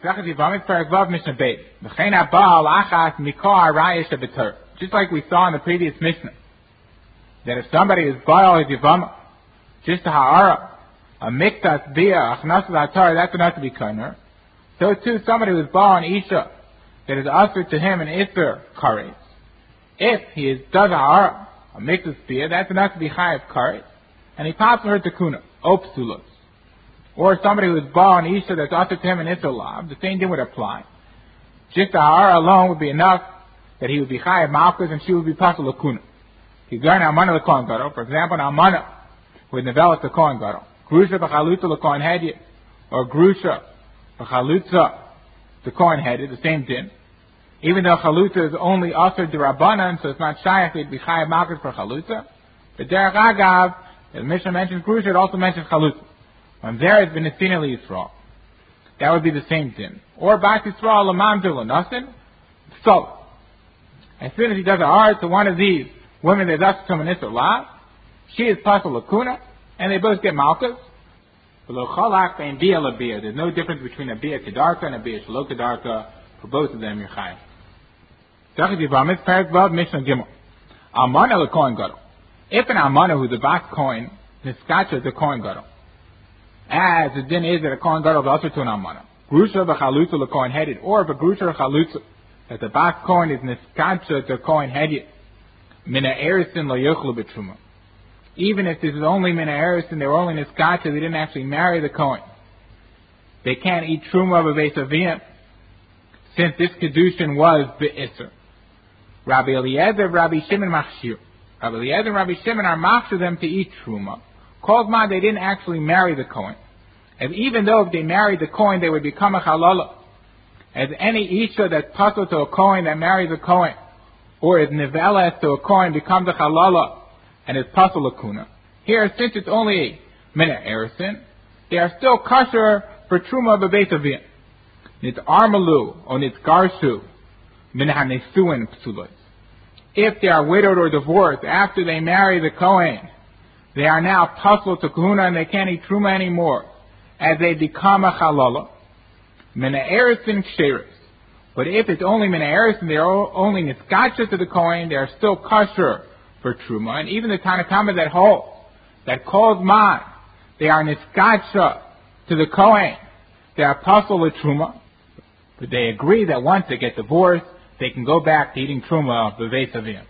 Just like we saw in the previous Mishnah, that if somebody is baal his Yevamot, just a ha'ara, a miktas bia, achnasas atar, that's enough to be kainer. So too, somebody who is baal an isha, that is usher to him an isser kares. If he is does a ha'ara, a miktas bia, that's enough to be chayav kares. And he pops her to kuna, opsulos. Or somebody who is baal an isha that's usher to him the same thing would apply. Just a ha'ara alone would be enough that he would be chayav malchus and she would be pasul lakuna. He's going to amana the kohen gadol. For example, an amana would develop the kohen gadol. Grusha b'chalutza l'kohen hedyet, or grusha b'chalutza the kohen hedyet, the same din. Even though chalutza is only usher derabanan, so it's not shaykh, it'd be chayav malchus for chalutza. But derech agav, the Mishnah mentions grusha, it also mentions chalutza. When there has been a sin Yisrael, that would be the same din. Or bas Yisrael lamam nothing. So, as soon as he does a heart to one of these women that does come in law, she is pasul lakuna, and they both get malchus. There's no difference between a bia kedarka and a bia shalo kedarka. For both of them, Gimel. Amana lekohen gadol. If an amana who's a bas Kohen, niskacha the kohen gadol. As the din is that a kohen gadol is also to an amana. Grusha v'chalutza lekohen hedyet, or if a grusha or chalutza that the bas coin is niskacha to Kohen hedyet. Mina erisin lo yochlu betruma. Even if this is only mina erisin, they were only niskacha, they didn't actually marry the coin. They can't eat truma of a vesaviyim, since this kedushin was be'isr. Rabbi Eliezer, Rabbi Shimon machshir. Rabbi Eliezer and Rabbi Shimon are machshir them to eat truma. Called ma, they didn't actually marry the coin. And even though if they married the coin, they would become a halala. As any isha that's puzzle to a coin that marries a coin, or is nivelas to a coin becomes a halala and is puzzle kuna. Here, since it's only a minute erison, they are still kosher for truma bebetavim. Nit armalu or nit garshu min hanesuin psulos. If they are widowed or divorced after they marry the Kohen, they are now puzzled to kahuna and they can't eat truma anymore, as they become a halala. Mina erisin ksheris. But if it's only mina erisin, they are only niskacha to the Kohen, they are still kosher for truma. And even the Tanna Kamma that holds, that calls man, they are niskacha to the Kohen. They are puzzled with truma. But they agree that once they get divorced, they can go back to eating truma of the Vesavim.